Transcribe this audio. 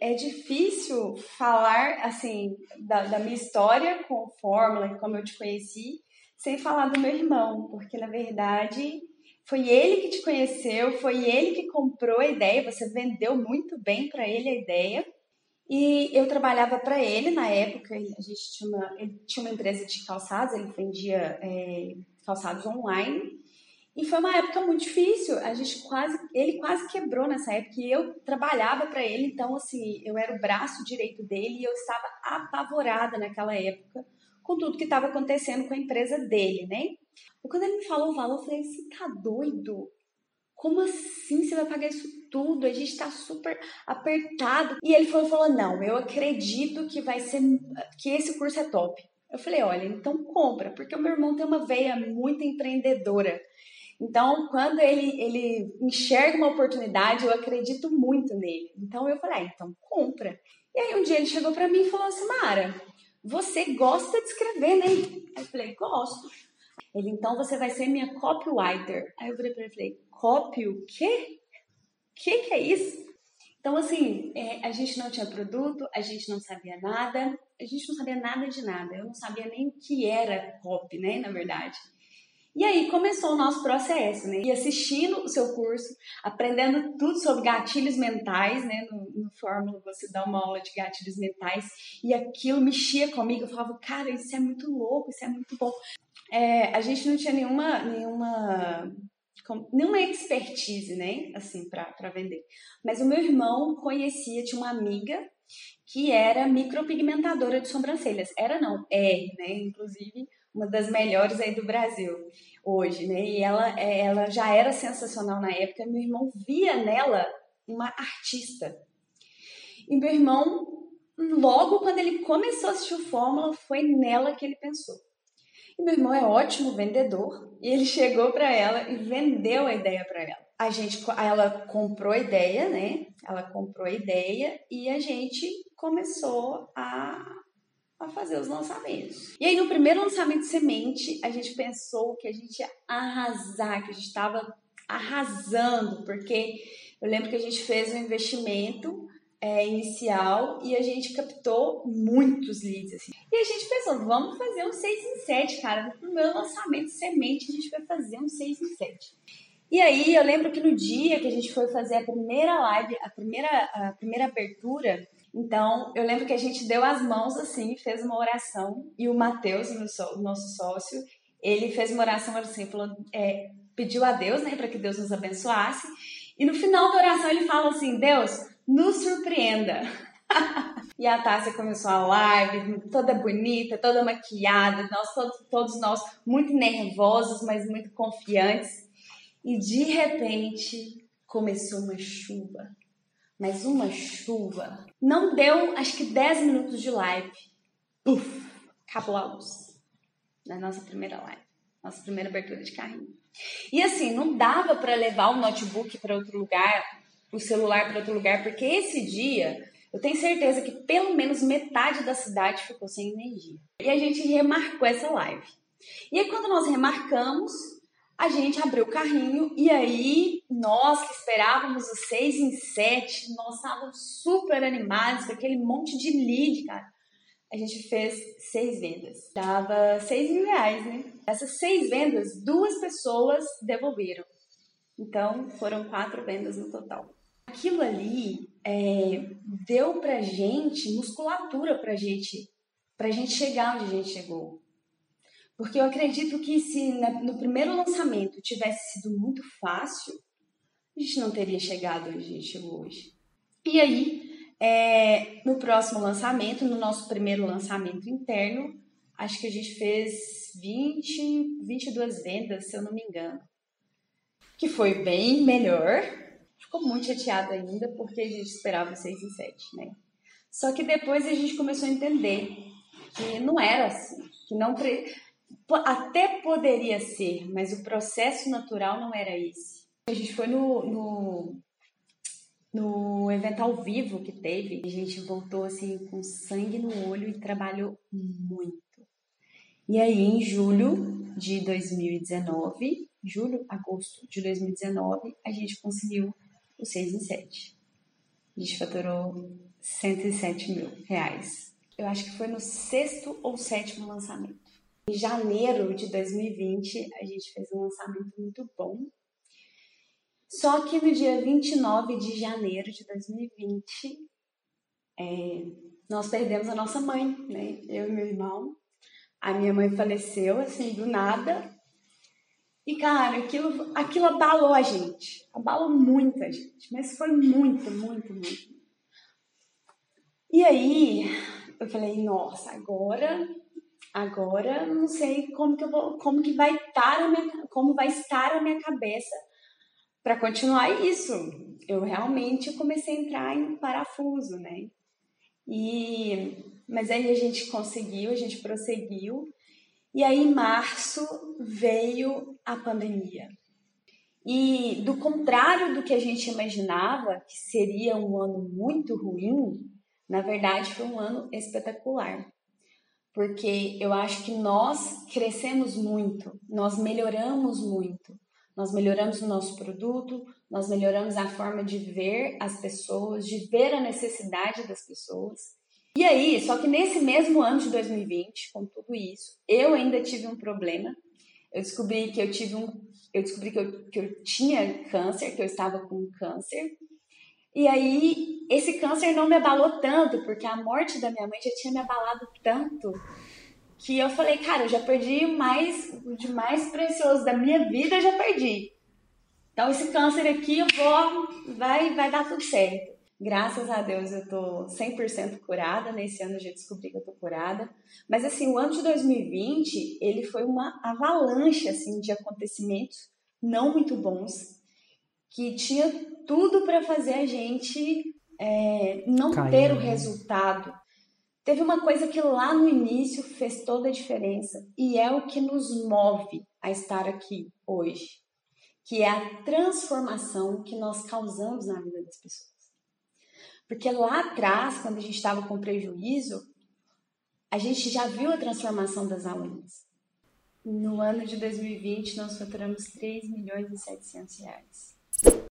É difícil falar, assim, da, da minha história com Fórmula, como eu te conheci, sem falar do meu irmão, porque na verdade foi ele que te conheceu, foi ele que comprou a ideia, você vendeu muito bem para ele a ideia. E eu trabalhava para ele na época, a gente tinha uma, ele tinha uma empresa de calçados, ele vendia é, calçados online. E foi uma época muito difícil. A gente quase, ele quase quebrou nessa época. E eu trabalhava para ele, então assim, eu era o braço direito dele e eu estava apavorada naquela época com tudo que estava acontecendo com a empresa dele, né? E quando ele me falou o valor, eu falei: "Você tá doido? Como assim você vai pagar isso tudo? A gente está super apertado". E ele falou, falou: "Não, eu acredito que vai ser que esse curso é top". Eu falei: "Olha, então compra, porque o meu irmão tem uma veia muito empreendedora". Então, quando ele, ele enxerga uma oportunidade, eu acredito muito nele. Então, eu falei, ah, então compra. E aí, um dia ele chegou para mim e falou assim, Mara, você gosta de escrever, né? Aí eu falei, gosto. Ele, então você vai ser minha copywriter. Aí eu falei para ele, falei, copy o quê? O que, que é isso? Então, assim, é, a gente não tinha produto, a gente não sabia nada, a gente não sabia nada de nada. Eu não sabia nem o que era copy, né, na verdade. E aí começou o nosso processo, né? E assistindo o seu curso, aprendendo tudo sobre gatilhos mentais, né? No, no Fórmula você dá uma aula de gatilhos mentais e aquilo mexia comigo. Eu falava, cara, isso é muito louco, isso é muito bom. É, a gente não tinha nenhuma, nenhuma, nenhuma expertise, né? Assim, para vender. Mas o meu irmão conhecia, tinha uma amiga que era micropigmentadora de sobrancelhas. Era não, é, né? Inclusive uma das melhores aí do Brasil hoje, né? E ela, é, ela já era sensacional na época. Meu irmão via nela uma artista. E meu irmão, logo quando ele começou a assistir o Fórmula, foi nela que ele pensou. E meu irmão é ótimo vendedor e ele chegou para ela e vendeu a ideia para ela. A gente, ela comprou a ideia, né? Ela comprou a ideia e a gente começou a a fazer os lançamentos. E aí, no primeiro lançamento semente, a gente pensou que a gente ia arrasar, que a gente estava arrasando, porque eu lembro que a gente fez um investimento é, inicial e a gente captou muitos leads. Assim. E a gente pensou, vamos fazer um 6 em 7, cara. No primeiro lançamento semente, a gente vai fazer um 6 em 7. E aí, eu lembro que no dia que a gente foi fazer a primeira live, a primeira, a primeira abertura, então, eu lembro que a gente deu as mãos assim, fez uma oração, e o Matheus, nosso sócio, ele fez uma oração assim, falou, é, pediu a Deus, né, para que Deus nos abençoasse, e no final da oração ele fala assim: Deus, nos surpreenda. e a Tássia começou a live, toda bonita, toda maquiada, nós todos, todos nós muito nervosos, mas muito confiantes. E de repente começou uma chuva mas uma chuva. Não deu, acho que 10 minutos de live. Puf, acabou a luz. Na nossa primeira live, nossa primeira abertura de carrinho. E assim, não dava para levar o notebook para outro lugar, o celular para outro lugar, porque esse dia eu tenho certeza que pelo menos metade da cidade ficou sem energia. E a gente remarcou essa live. E aí, quando nós remarcamos, a gente abriu o carrinho e aí nós que esperávamos o 6 em 7, nós estávamos super animados com aquele monte de lead, cara. A gente fez seis vendas. Dava 6 mil reais, né? Essas seis vendas, duas pessoas devolveram. Então, foram quatro vendas no total. Aquilo ali é, deu pra gente musculatura pra gente, pra gente chegar onde a gente chegou. Porque eu acredito que se no primeiro lançamento tivesse sido muito fácil, a gente não teria chegado onde a gente chegou hoje. E aí, é, no próximo lançamento, no nosso primeiro lançamento interno, acho que a gente fez 20, 22 vendas, se eu não me engano. Que foi bem melhor. Ficou muito chateado ainda, porque a gente esperava 6 e 7, né? Só que depois a gente começou a entender que não era assim, que não pre até poderia ser, mas o processo natural não era esse. A gente foi no, no, no evento ao vivo que teve, a gente voltou assim com sangue no olho e trabalhou muito. E aí, em julho de 2019, julho, agosto de 2019, a gente conseguiu o 6 em 7. A gente faturou 107 mil reais. Eu acho que foi no sexto ou sétimo lançamento. Em janeiro de 2020, a gente fez um lançamento muito bom. Só que no dia 29 de janeiro de 2020, é, nós perdemos a nossa mãe, né? Eu e meu irmão. A minha mãe faleceu, assim, do nada. E, cara, aquilo, aquilo abalou a gente. Abalou muita gente. Mas foi muito, muito, muito. E aí, eu falei, nossa, agora, agora não sei como que eu vou, como que vai estar a minha, como vai estar a minha cabeça para continuar isso. Eu realmente comecei a entrar em parafuso, né? E mas aí a gente conseguiu, a gente prosseguiu. E aí em março veio a pandemia. E do contrário do que a gente imaginava, que seria um ano muito ruim, na verdade foi um ano espetacular. Porque eu acho que nós crescemos muito, nós melhoramos muito. Nós melhoramos o nosso produto, nós melhoramos a forma de ver as pessoas, de ver a necessidade das pessoas. E aí, só que nesse mesmo ano de 2020, com tudo isso, eu ainda tive um problema. Eu descobri que eu tive um, eu descobri que eu, que eu tinha câncer, que eu estava com câncer. E aí, esse câncer não me abalou tanto, porque a morte da minha mãe já tinha me abalado tanto, que eu falei, cara, eu já perdi mais, o de mais precioso da minha vida, eu já perdi. Então, esse câncer aqui, eu vou, vai, vai dar tudo certo. Graças a Deus eu tô 100% curada, nesse ano eu já descobri que eu tô curada. Mas assim, o ano de 2020, ele foi uma avalanche assim de acontecimentos não muito bons, que tinha tudo para fazer a gente é, não Caiu. ter o né? resultado. Teve uma coisa que lá no início fez toda a diferença e é o que nos move a estar aqui hoje, que é a transformação que nós causamos na vida das pessoas. Porque lá atrás, quando a gente estava com prejuízo, a gente já viu a transformação das alunas. No ano de 2020, nós faturamos 3 milhões e 700 reais. you.